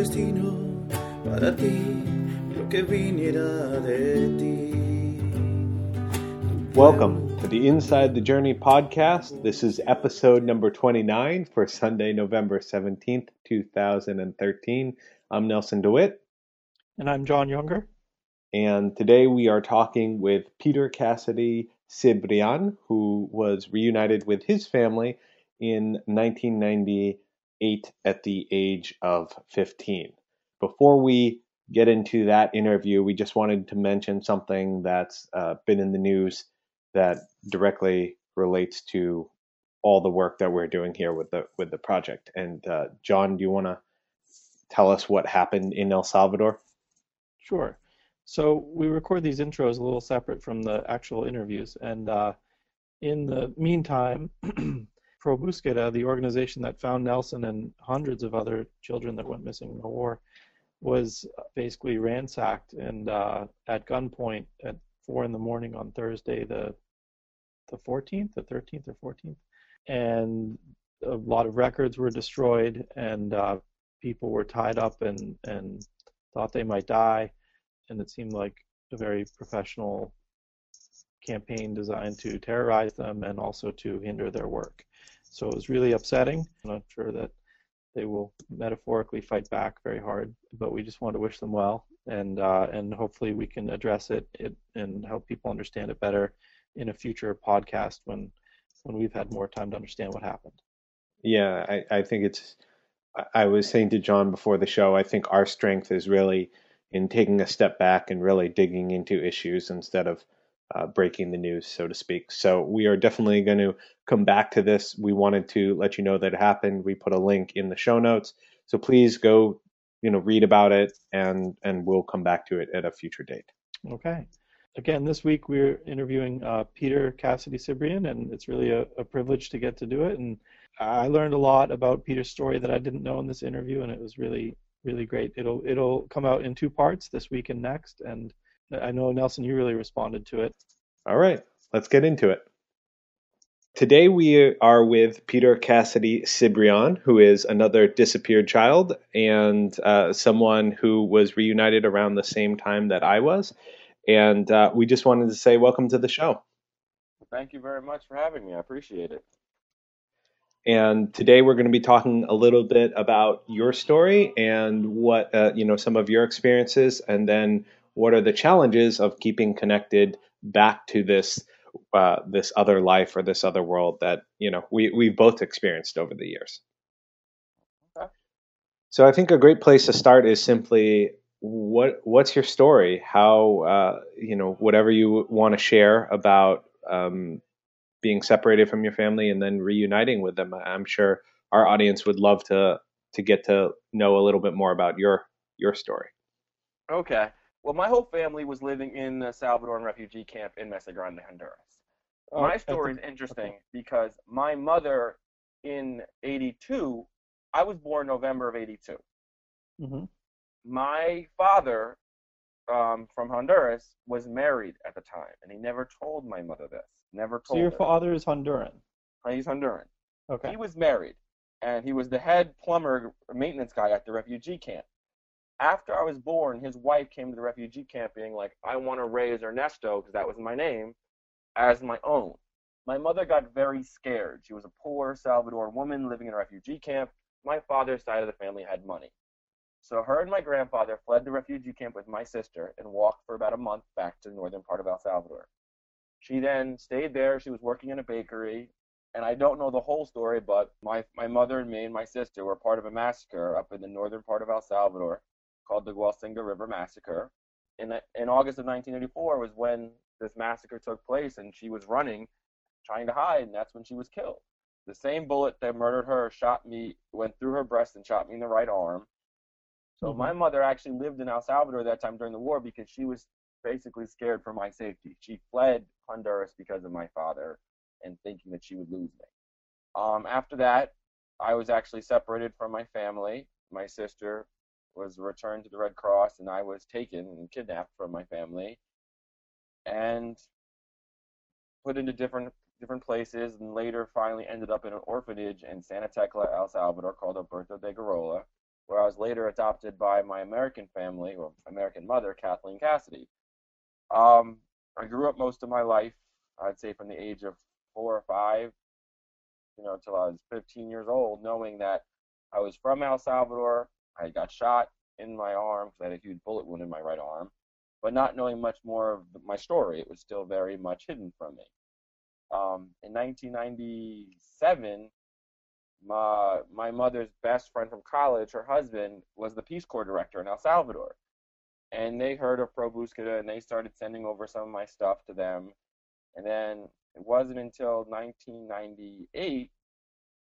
destino para ti, lo que viniera de ti. Welcome to the Inside the Journey podcast. This is episode number 29 for Sunday, November 17th, 2013. I'm Nelson DeWitt. And I'm John Younger. And today we are talking with Peter Cassidy Sibrian, who was reunited with his family in 1998 at the age of 15. Before we get into that interview, we just wanted to mention something that's uh, been in the news that directly relates to all the work that we're doing here with the with the project. And uh, John, do you want to tell us what happened in El Salvador? Sure. So we record these intros a little separate from the actual interviews, and uh, in the meantime, Pro Búsqueda, the organization that found Nelson and hundreds of other children that went missing in the war, was basically ransacked and uh, at gunpoint at four in the morning on Thursday, the the 14th, the 13th or 14th, and a lot of records were destroyed, and uh, people were tied up and and thought they might die, and it seemed like a very professional campaign designed to terrorize them and also to hinder their work. So it was really upsetting. I'm not sure that they will metaphorically fight back very hard, but we just want to wish them well, and uh, and hopefully we can address it, it and help people understand it better in a future podcast when when we've had more time to understand what happened. Yeah, I, I think it's. I was saying to John before the show, I think our strength is really in taking a step back and really digging into issues instead of uh, breaking the news, so to speak. So we are definitely going to come back to this. We wanted to let you know that it happened. We put a link in the show notes, so please go, you know, read about it, and and we'll come back to it at a future date. Okay. Again, this week we're interviewing uh, Peter Cassidy Sibrian, and it's really a, a privilege to get to do it. And I learned a lot about Peter's story that I didn't know in this interview, and it was really really great. It'll it'll come out in two parts this week and next, and I know Nelson, you really responded to it. All right, let's get into it. Today we are with Peter Cassidy Sibrian, who is another disappeared child and uh, someone who was reunited around the same time that I was. And uh, we just wanted to say welcome to the show. Thank you very much for having me. I appreciate it. And today we're going to be talking a little bit about your story and what uh, you know some of your experiences, and then what are the challenges of keeping connected back to this uh, this other life or this other world that you know we we've both experienced over the years. Okay. So I think a great place to start is simply what what's your story? How uh, you know whatever you want to share about um, being separated from your family and then reuniting with them. I'm sure our audience would love to to get to know a little bit more about your your story. Okay. Well, my whole family was living in the Salvadoran refugee camp in Mesa Grande, Honduras. Oh, my story is interesting because my mother in 82, I was born November of 82. Mm-hmm. My father um, from Honduras was married at the time, and he never told my mother this. Never told So your her. father is Honduran? He's Honduran. Okay. He was married, and he was the head plumber maintenance guy at the refugee camp after I was born, his wife came to the refugee camp being like, I want to raise Ernesto, because that was my name, as my own. My mother got very scared. She was a poor Salvadoran woman living in a refugee camp. My father's side of the family had money. So her and my grandfather fled the refugee camp with my sister and walked for about a month back to the northern part of El Salvador. She then stayed there. She was working in a bakery. And I don't know the whole story, but my, my mother and me and my sister were part of a massacre up in the northern part of El Salvador called the Gualsinga River Massacre. In, in August of 1984 was when this massacre took place, and she was running, trying to hide, and that's when she was killed. The same bullet that murdered her shot me, went through her breast and shot me in the right arm. So mm-hmm. my mother actually lived in El Salvador that time during the war because she was basically scared for my safety. She fled Honduras because of my father and thinking that she would lose me. Um, after that, I was actually separated from my family. My sister was returned to the Red Cross, and I was taken and kidnapped from my family, and put into different different places, and later finally ended up in an orphanage in Santa Tecla, El Salvador, called Alberto de Garola, where I was later adopted by my American family or American mother, Kathleen Cassidy. Um, I grew up most of my life, I'd say from the age of four or five, you know, until I was 15 years old, knowing that I was from El Salvador. I got shot in my arm because I had a huge bullet wound in my right arm, but not knowing much more of my story, it was still very much hidden from me. Um, in 1997, my my mother's best friend from college, her husband, was the Peace Corps director in El Salvador, and they heard of Pro Búsqueda and they started sending over some of my stuff to them, and then it wasn't until 1998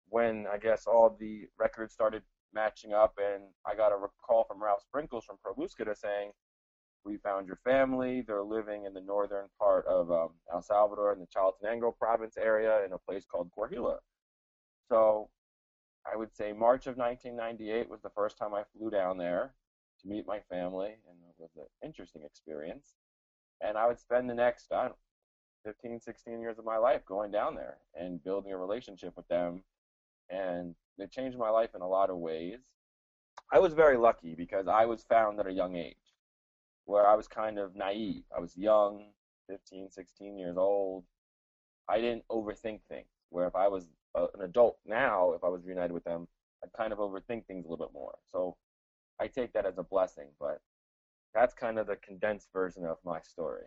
when I guess all the records started matching up, and I got a call from Ralph Sprenkels from Pro saying, "We found your family. They're living in the northern part of um, El Salvador in the Chalatenango province area in a place called Guarjila." So I would say March of 1998 was the first time I flew down there to meet my family, and it was an interesting experience. And I would spend the next, I don't know, 15, 16 years of my life going down there and building a relationship with them. And they changed my life in a lot of ways. I was very lucky because I was found at a young age where I was kind of naive. I was young, 15, 16 years old. I didn't overthink things. Where if I was a, an adult now, if I was reunited with them, I'd kind of overthink things a little bit more. So I take that as a blessing, but that's kind of the condensed version of my story.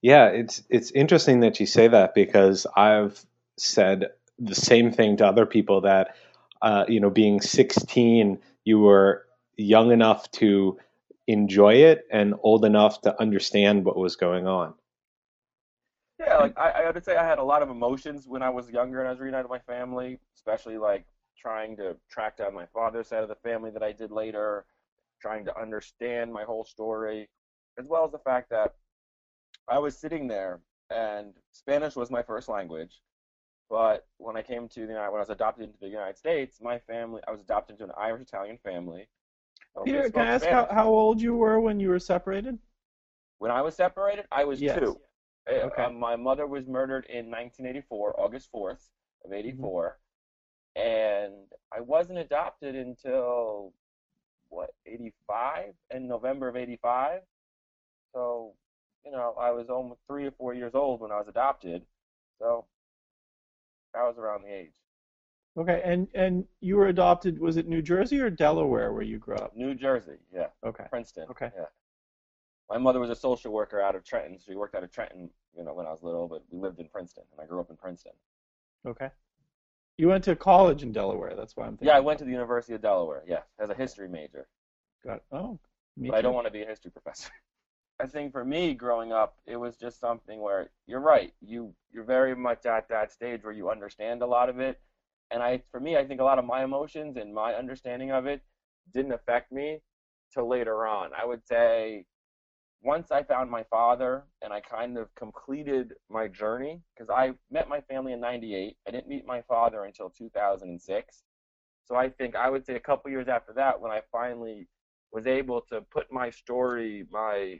Yeah, it's it's interesting that you say that because I've said the same thing to other people that uh, you know, being 16, you were young enough to enjoy it and old enough to understand what was going on. Yeah, like I, I would say I had a lot of emotions when I was younger and I was reunited with my family, especially like trying to track down my father's side of the family that I did later, trying to understand my whole story, as well as the fact that I was sitting there and Spanish was my first language. But when I came to the United, when I was adopted into the United States, my family I was adopted into an Irish Italian family. Peter, can I ask how, how old you were when you were separated? When I was separated, I was yes. two. Uh, Okay. Uh, my mother was murdered in 1984, August 4th of 84, and I wasn't adopted until what 85 in November of 85. So, you know, I was almost three or four years old when I was adopted. So, I was around the age. Okay, and and you were adopted. Was it New Jersey or Delaware where you grew up? New Jersey, yeah, Okay. Princeton. Okay. Yeah. My mother was a social worker out of Trenton. She worked out of Trenton, you know, when I was little, but we lived in Princeton, and I grew up in Princeton. Okay. You went to college in Delaware. That's why I'm thinking. Yeah, I went to the University of Delaware. Yeah, as a history major. Got it. Oh, me but I don't want to be a history professor. I think for me, growing up, it was just something where you're right. You you're very much at that stage where you understand a lot of it, and I, for me, I think a lot of my emotions and my understanding of it didn't affect me till later on. I would say once I found my father and I kind of completed my journey, because I met my family in '98. I didn't meet my father until 2006. So I think I would say a couple years after that, when I finally was able to put my story, my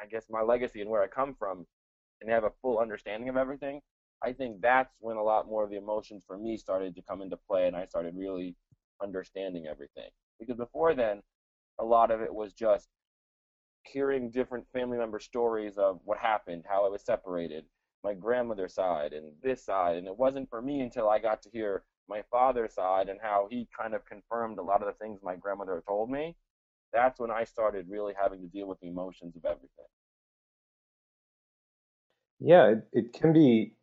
I guess my legacy and where I come from, and have a full understanding of everything, I think that's when a lot more of the emotions for me started to come into play, and I started really understanding everything. Because before then, a lot of it was just hearing different family member stories of what happened, how I was separated, my grandmother's side, and this side, and it wasn't for me until I got to hear my father's side and how he kind of confirmed a lot of the things my grandmother told me that's when I started really having to deal with the emotions of everything. Yeah, it, it can be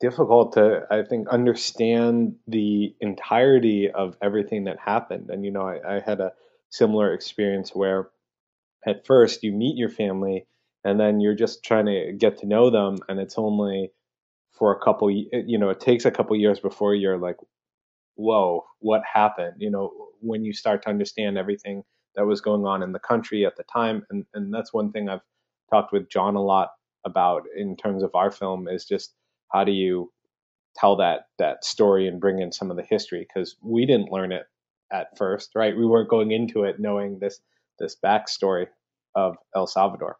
difficult to, I think, understand the entirety of everything that happened. And, you know, I, I had a similar experience where at first you meet your family and then you're just trying to get to know them. And it's only for a couple, you know, it takes a couple years before you're like, whoa, what happened? You know, when you start to understand everything that was going on in the country at the time. And, and that's one thing I've talked with John a lot about in terms of our film is just how do you tell that that story and bring in some of the history because we didn't learn it at first, right? We weren't going into it knowing this this backstory of El Salvador.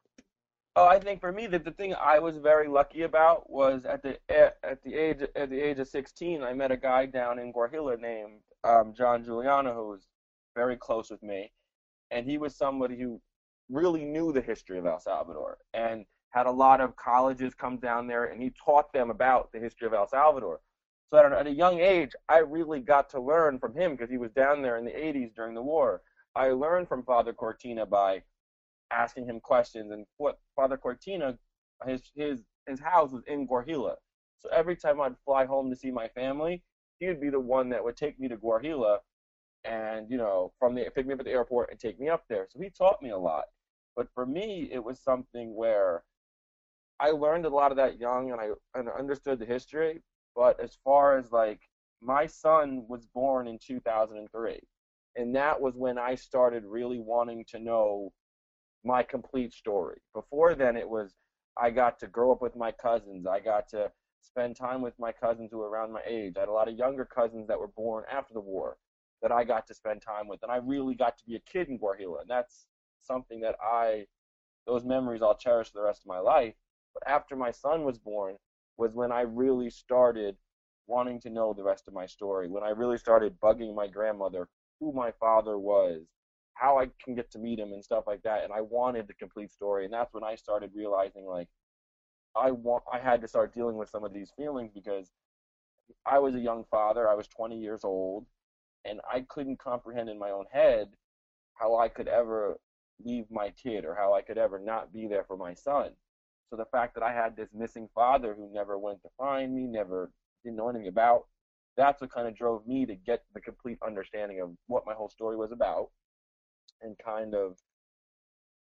Oh, I think for me that the thing I was very lucky about was at the at the age at the age of 16, I met a guy down in Guarjila named um, John Giuliano, who was very close with me, and he was somebody who really knew the history of El Salvador and had a lot of colleges come down there, and he taught them about the history of El Salvador. So at a, young age, I really got to learn from him because he was down there in the 80s during the war. I learned from Father Cortina by asking him questions, and what Father Cortina, his his his house was in Guarjila. So every time I'd fly home to see my family, he would be the one that would take me to Guarjila, and you know, from the pick me up at the airport and take me up there. So he taught me a lot. But for me, it was something where I learned a lot of that young, and I and understood the history. But as far as like my son was born in 2003, and that was when I started really wanting to know my complete story. Before then, it was I got to grow up with my cousins. I got to spend time with my cousins who were around my age. I had a lot of younger cousins that were born after the war that I got to spend time with, and I really got to be a kid in Guarjila, and that's something that I, those memories I'll cherish for the rest of my life. But after my son was born, was when I really started wanting to know the rest of my story. When I really started bugging my grandmother who my father was, how I can get to meet him and stuff like that. And I wanted the complete story. And that's when I started realizing like I want I had to start dealing with some of these feelings because I was a young father, I was 20 years old, and I couldn't comprehend in my own head how I could ever leave my kid or how I could ever not be there for my son. So the fact that I had this missing father who never went to find me, never didn't know anything about, that's what kind of drove me to get the complete understanding of what my whole story was about and kind of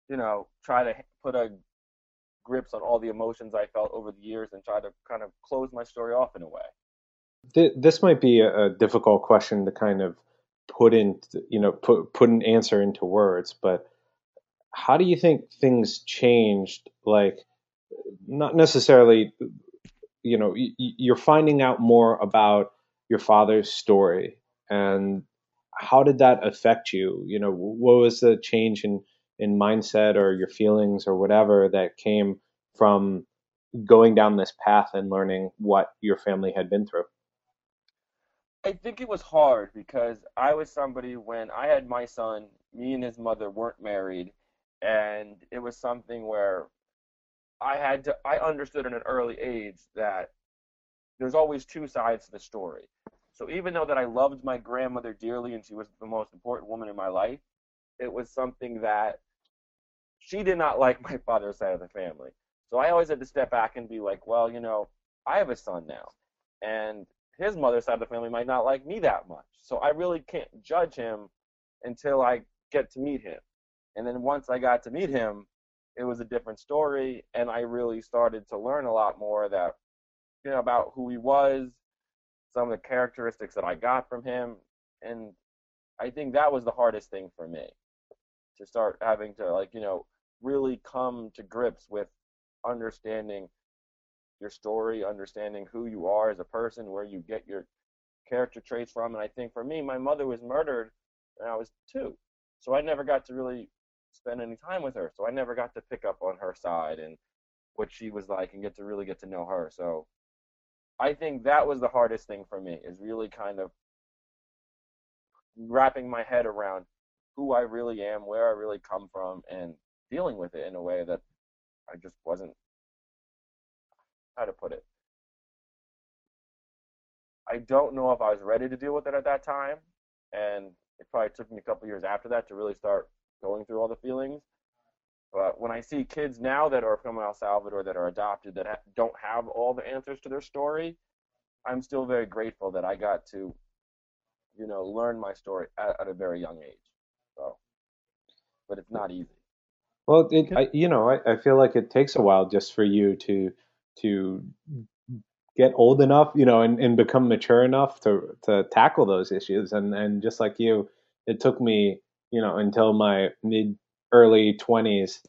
you know try to put a grips on all the emotions I felt over the years and try to kind of close my story off in a way. This might be a difficult question to kind of put in, you know, put put an answer into words, but how do you think things changed? Like, not necessarily, you know, you're finding out more about your father's story, and how did that affect you? You know, what was the change in in mindset or your feelings or whatever that came from going down this path and learning what your family had been through? I think it was hard because I was somebody when I had my son, me and his mother weren't married, and it was something where I had to I understood at an early age that there's always two sides to the story. So even though that I loved my grandmother dearly and she was the most important woman in my life, it was something that she did not like my father's side of the family. So I always had to step back and be like, well, you know, I have a son now, and his mother's side of the family might not like me that much. So I really can't judge him until I get to meet him. And then once I got to meet him, it was a different story, and I really started to learn a lot more that, you know, about who he was, some of the characteristics that I got from him, and I think that was the hardest thing for me to start having to like you know really come to grips with understanding your story, understanding who you are as a person, where you get your character traits from. And I think for me, my mother was murdered when I was two, so I never got to really spend any time with her. So I never got to pick up on her side and what she was like and get to really get to know her. So I think that was the hardest thing for me is really kind of wrapping my head around who I really am, where I really come from, and dealing with it in a way that I just wasn't how to put it. I don't know if I was ready to deal with it at that time, and it probably took me a couple years after that to really start going through all the feelings. But when I see kids now that are from El Salvador that are adopted that ha- don't have all the answers to their story, I'm still very grateful that I got to, you know, learn my story at, at a very young age. So, but it's not easy. Well, it, I, you know, I, I feel like it takes a while just for you to to get old enough, you know, and, and become mature enough to to tackle those issues. And and just like you, it took me, you know, until my mid early twenties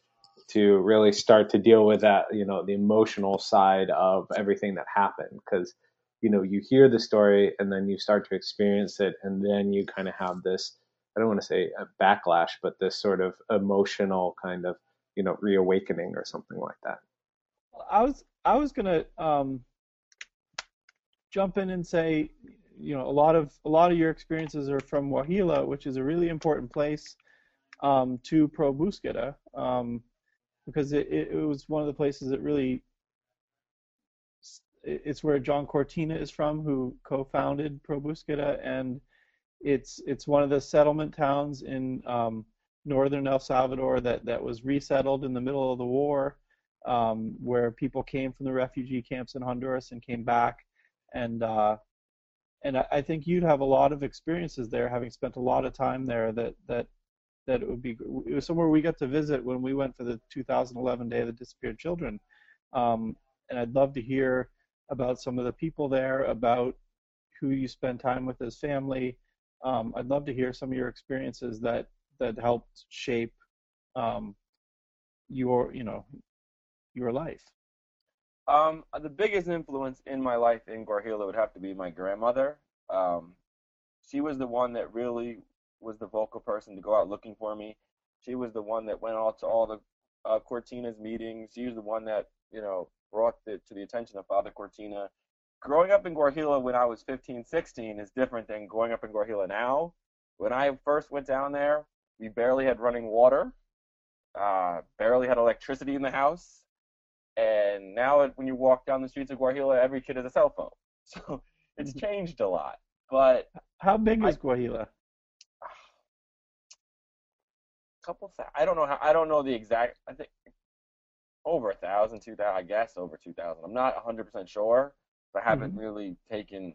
to really start to deal with that, you know, the emotional side of everything that happened. Because, you know, you hear the story and then you start to experience it, and then you kind of have this I don't want to say a backlash, but this sort of emotional kind of you know reawakening or something like that. I was I was gonna um, jump in and say, you know a lot of a lot of your experiences are from Guarjila, which is a really important place um, to Pro Búsqueda, um, because it, it, was one of the places that really it's where John Cortina is from, who co-founded Pro Búsqueda, and it's it's one of the settlement towns in um, northern El Salvador that that was resettled in the middle of the war, um, where people came from the refugee camps in Honduras and came back, and uh, and I, think you'd have a lot of experiences there, having spent a lot of time there. That that that it would be it was somewhere we got to visit when we went for the 2011 Day of the Disappeared Children, um, and I'd love to hear about some of the people there, about who you spend time with as family. Um, I'd love to hear some of your experiences that that helped shape um, your you know your life. Um, the biggest influence in my life in Guarjila would have to be my grandmother. Um, she was the one that really was the vocal person to go out looking for me. She was the one that went out to all the uh, Cortina's meetings. She was the one that you know brought it to the attention of Father Cortina. Growing up in Guarjila when I was 15, 16 is different than growing up in Guarjila now. When I first went down there, we barely had running water, uh, barely had electricity in the house, and now when you walk down the streets of Guarjila, every kid has a cell phone. So it's changed a lot. But how big is Guarjila? couple I don't know how I don't know the exact I think over a thousand, two thousand, I guess over two thousand. I'm not 100 percent sure, but I haven't mm-hmm. really taken.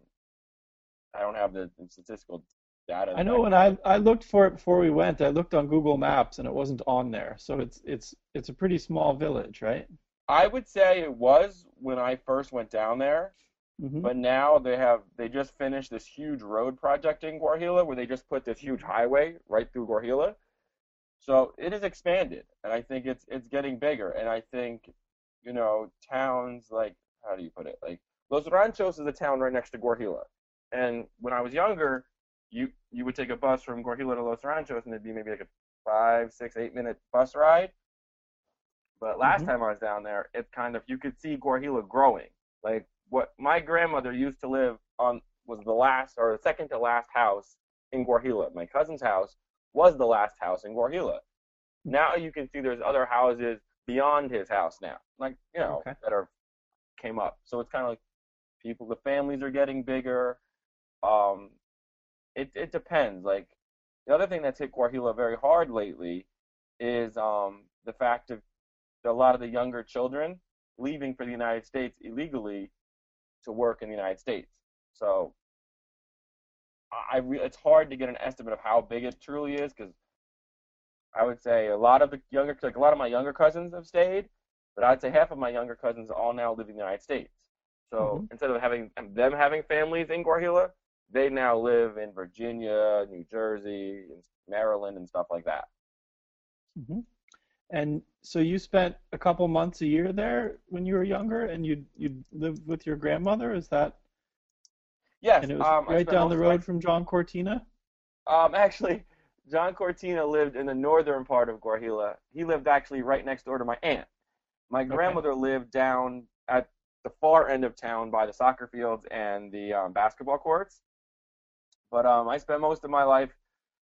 I don't have the, the statistical data. I know when I I looked for it before we went, I looked on Google Maps and it wasn't on there. So it's it's it's a pretty small village, right? I would say it was when I first went down there. Mm-hmm. But now they have they just finished this huge road project in Guarjila where they just put this huge highway right through Guarjila. So it is expanded, and I think it's it's getting bigger. And I think, you know, towns like how do you put it? Like Los Ranchos is a town right next to Guarjila. And when I was younger, you you would take a bus from Guarjila to Los Ranchos, and it'd be maybe like a five, six, eight minute bus ride. But last mm-hmm. time I was down there, it kind of you could see Guarjila growing. Like what my grandmother used to live on was the last or the second to last house in Guarjila. My cousin's house was the last house in Guarjila. Now you can see there's other houses beyond his house now, like you know okay. that are came up. So it's kind of like people, the families are getting bigger. Um, it it depends. Like the other thing that's hit Guarjila very hard lately is um the fact of a lot of the younger children leaving for the United States illegally to work in the United States. So I re- it's hard to get an estimate of how big it truly is because I would say a lot of the younger, like a lot of my younger cousins have stayed, but I'd say half of my younger cousins all now live in the United States. So mm-hmm. instead of having them having families in Guarjila, they now live in Virginia, New Jersey, Maryland, and stuff like that. Mm-hmm. And so you spent a couple months a year there when you were younger, and you you lived with your grandmother. Is that Yes. And it was um, right down the road from John Cortina? Um, actually, John Cortina lived in the northern part of Guarjila. He lived actually right next door to my aunt. My grandmother okay. lived down at the far end of town by the soccer fields and the um, basketball courts. But um, I spent most of my life,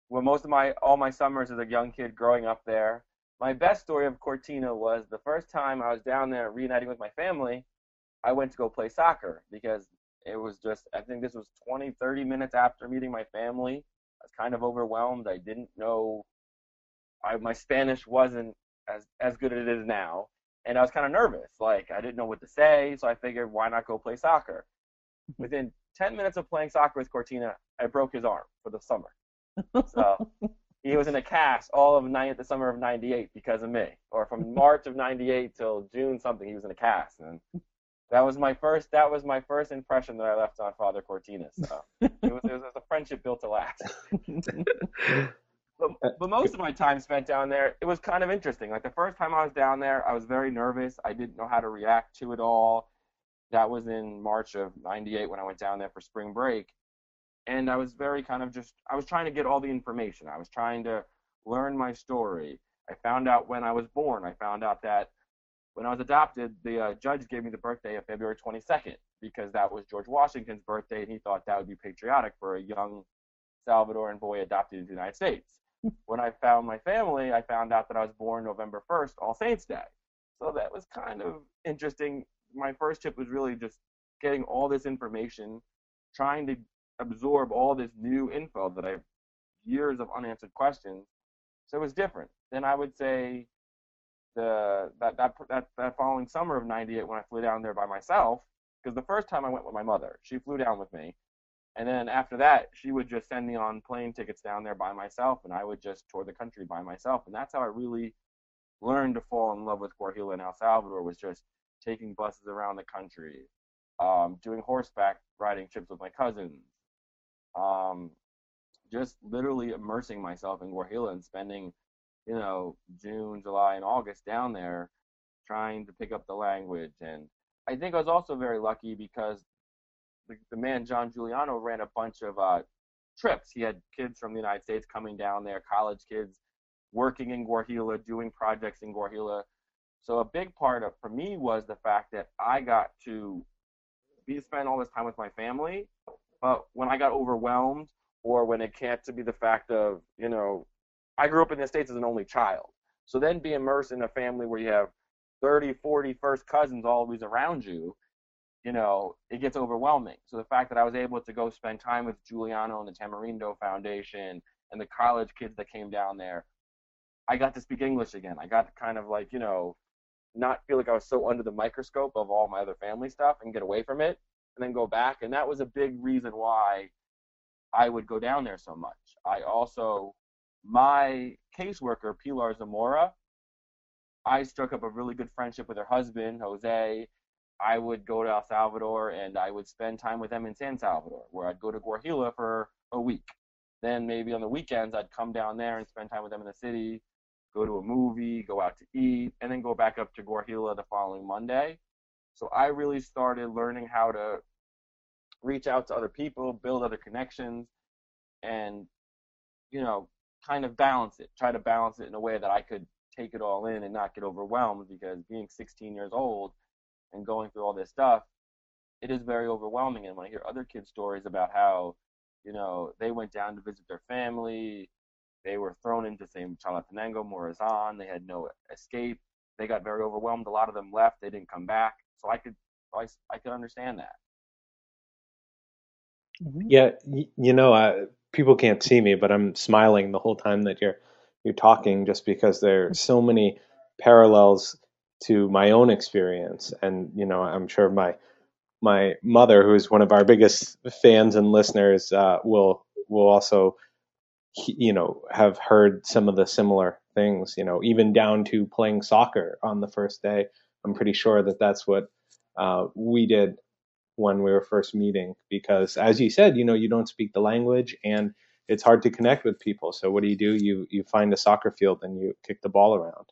well, most of my all my summers as a young kid growing up there. My best story of Cortina was the first time I was down there reuniting with my family. I went to go play soccer because it was just, I think this was 20, 30 minutes after meeting my family. I was kind of overwhelmed. I didn't know, I, my Spanish wasn't as, as good as it is now. And I was kind of nervous. Like, I didn't know what to say. So I figured, why not go play soccer? Within 10 minutes of playing soccer with Cortina, I broke his arm for the summer. So he was in a cast all of nine, the summer of 98 because of me. Or from March of 98 till June something, he was in a cast. And that was my first. That was my first impression that I left on Father Cortina. So it, was, it was a friendship built to last. but, but most of my time spent down there, it was kind of interesting. Like the first time I was down there, I was very nervous. I didn't know how to react to it all. That was in March of '98 when I went down there for spring break, and I was very kind of just. I was trying to get all the information. I was trying to learn my story. I found out when I was born. I found out that when I was adopted, the uh, judge gave me the birthday of February 22nd because that was George Washington's birthday, and he thought that would be patriotic for a young Salvadoran boy adopted in the United States. when I found my family, I found out that I was born November 1st, All Saints Day. So that was kind of interesting. My first trip was really just getting all this information, trying to absorb all this new info that I have years of unanswered questions. So it was different. Then I would say the that that that, that following summer of '98 when I flew down there by myself, because the first time I went with my mother, she flew down with me, and then after that, she would just send me on plane tickets down there by myself, and I would just tour the country by myself, and that's how I really learned to fall in love with Guarjila and El Salvador was just taking buses around the country, um, doing horseback riding trips with my cousins, um, just literally immersing myself in Guarjila and spending, you know, June, July, and August down there trying to pick up the language. And I think I was also very lucky because the, the man John Giuliano ran a bunch of uh, trips. He had kids from the United States coming down there, college kids working in Guarjila, doing projects in Guarjila. So a big part of for me was the fact that I got to be spend all this time with my family, but when I got overwhelmed or when it can't to be the fact of, you know, I grew up in the States as an only child. So then be immersed in a family where you have 30, 40 first cousins always around you, you know, it gets overwhelming. So the fact that I was able to go spend time with Giuliano and the Tamarindo Foundation and the college kids that came down there, I got to speak English again. I got to kind of like, you know, not feel like I was so under the microscope of all my other family stuff and get away from it and then go back. And that was a big reason why I would go down there so much. I also, my caseworker, Pilar Zamora, I struck up a really good friendship with her husband, Jose. I would go to El Salvador and I would spend time with them in San Salvador, where I'd go to Guarjila for a week. Then maybe on the weekends I'd come down there and spend time with them in the city, go to a movie, go out to eat, and then go back up to Guarjila the following Monday. So I really started learning how to reach out to other people, build other connections, and you know, kind of balance it. Try to balance it in a way that I could take it all in and not get overwhelmed because being 16 years old and going through all this stuff, it is very overwhelming. And when I hear other kids' stories about how, you know, they went down to visit their family, they were thrown into same Chalatenango, Morazan, they had no escape. They got very overwhelmed. A lot of them left. They didn't come back. So I could, I, I could understand that. Mm-hmm. Yeah, you know, uh, people can't see me, but I'm smiling the whole time that you're you're talking, just because there are so many parallels to my own experience, and you know, I'm sure my my mother, who is one of our biggest fans and listeners, uh, will will also, you know, have heard some of the similar things. You know, even down to playing soccer on the first day. I'm pretty sure that that's what uh, we did when we were first meeting because as you said you know you don't speak the language and it's hard to connect with people. So what do you do? You you find a soccer field and you kick the ball around.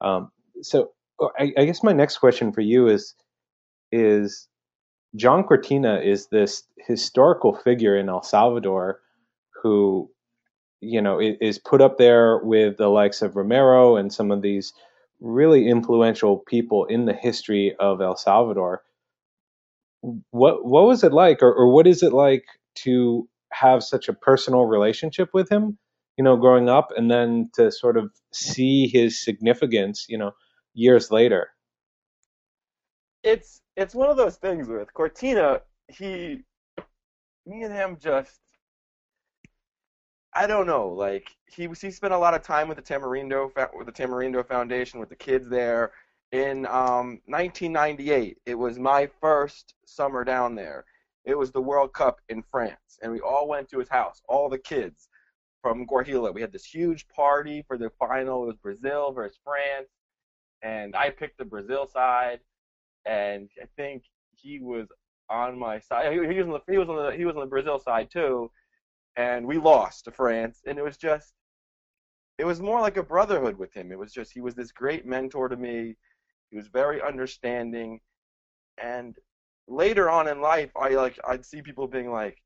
Um, so I, I, guess my next question for you is is john cortina is this historical figure in el salvador who you know is put up there with the likes of romero and some of these really influential people in the history of el salvador what what was it like, or, or what is it like to have such a personal relationship with him? You know, growing up, and then to sort of see his significance, you know, years later. It's it's one of those things with Cortina. He, me and him just I don't know. Like he was, he spent a lot of time with the Tamarindo with the Tamarindo Foundation with the kids there in um, 1998. It was my first summer down there. It was the World Cup in France, and we all went to his house, all the kids from Guarjila. We had this huge party for the final. It was Brazil versus France, and I picked the Brazil side, and I think he was on my side. He, he was on the he was on the he was on the Brazil side too, and we lost to France, and it was just it was more like a brotherhood with him. It was just he was this great mentor to me he was very understanding, and later on in life, I like I'd see people being like,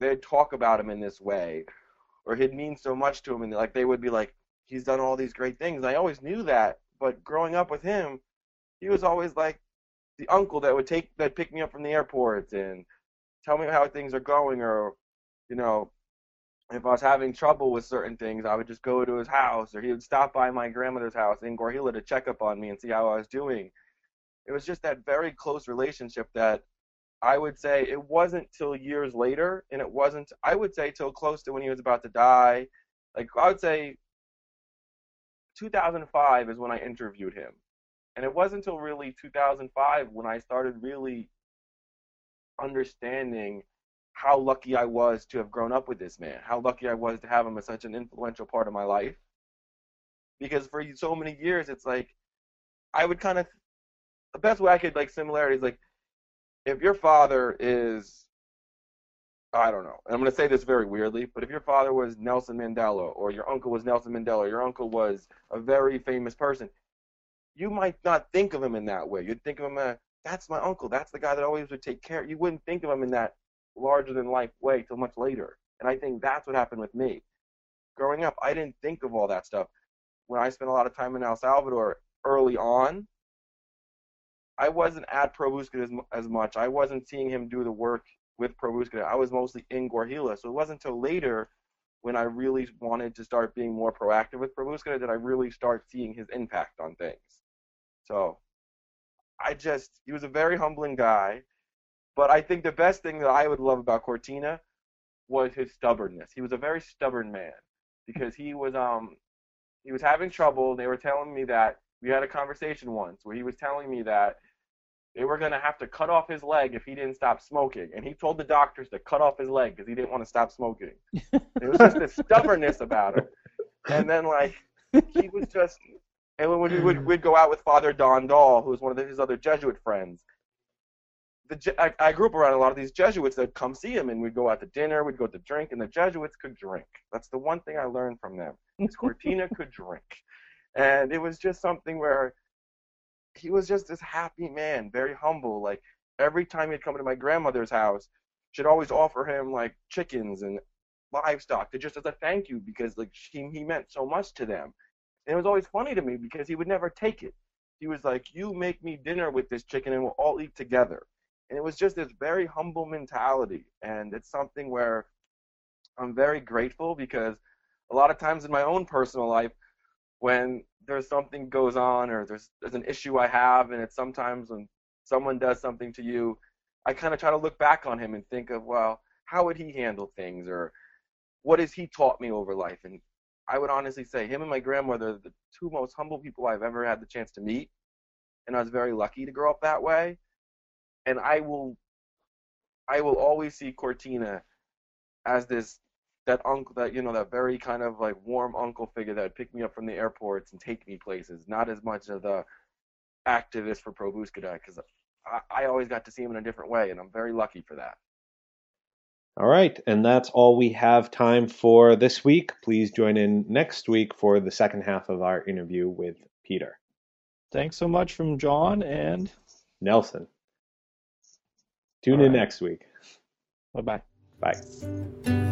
they'd talk about him in this way, or he'd mean so much to him, and like they would be like, he's done all these great things. And I always knew that, but growing up with him, he was always like the uncle that would take that pick me up from the airport and tell me how things are going, or you know, if I was having trouble with certain things, I would just go to his house, or he would stop by my grandmother's house in Guarjila to check up on me and see how I was doing. It was just that very close relationship that I would say it wasn't till years later, and it wasn't, I would say, till close to when he was about to die. Like, I would say 2005 is when I interviewed him. And it wasn't until really 2005 when I started really understanding how lucky I was to have grown up with this man, how lucky I was to have him as such an influential part of my life. Because for so many years, it's like I would kind of the best way I could like similarities like if your father is I don't know. And I'm going to say this very weirdly, but if your father was Nelson Mandela or your uncle was Nelson Mandela, or your uncle was a very famous person, you might not think of him in that way. You'd think of him as that's my uncle. That's the guy that always would take care. You wouldn't think of him in that larger than life way till much later. And I think that's what happened with me. Growing up, I didn't think of all that stuff. When I spent a lot of time in El Salvador early on, I wasn't at Pro as, as much. I wasn't seeing him do the work with Pro. I was mostly in Guarjila. So it wasn't until later when I really wanted to start being more proactive with Pro that I really start seeing his impact on things. So I just, he was a very humbling guy. But I think the best thing that I would love about Cortina was his stubbornness. He was a very stubborn man because he was um he was having trouble. They were telling me that we had a conversation once where he was telling me that they were going to have to cut off his leg if he didn't stop smoking. And he told the doctors to cut off his leg because he didn't want to stop smoking. it was just this stubbornness about him. And then, like, he was just. And when we would we'd go out with Father Don Dahl, who was one of his other Jesuit friends, the I, I grew up around a lot of these Jesuits that come see him, and we'd go out to dinner, we'd go to drink, and the Jesuits could drink. That's the one thing I learned from them. Is Cortina could drink, and it was just something where he was just this happy man, very humble. Like every time he'd come to my grandmother's house, she'd always offer him like chickens and livestock to just as a thank you because like she, he meant so much to them. And it was always funny to me because he would never take it. He was like, "You make me dinner with this chicken, and we'll all eat together." And it was just this very humble mentality, and it's something where I'm very grateful because a lot of times in my own personal life, when there's something goes on or there's there's an issue I have, and it's sometimes when someone does something to you, I kind of try to look back on him and think of, well, how would he handle things, or what has he taught me over life? And I would honestly say him and my grandmother are the two most humble people I've ever had the chance to meet, and I was very lucky to grow up that way. And I will, I will always see Cortina as this that uncle that you know that very kind of like warm uncle figure that would pick me up from the airports and take me places not as much of the activist for pro Búsqueda because I, I always got to see him in a different way and i'm very lucky for that. All right and that's all we have time for this week. Please join in next week for the second half of our interview with peter. Thanks so much from john and nelson tune all in right. next week. Bye-bye. Bye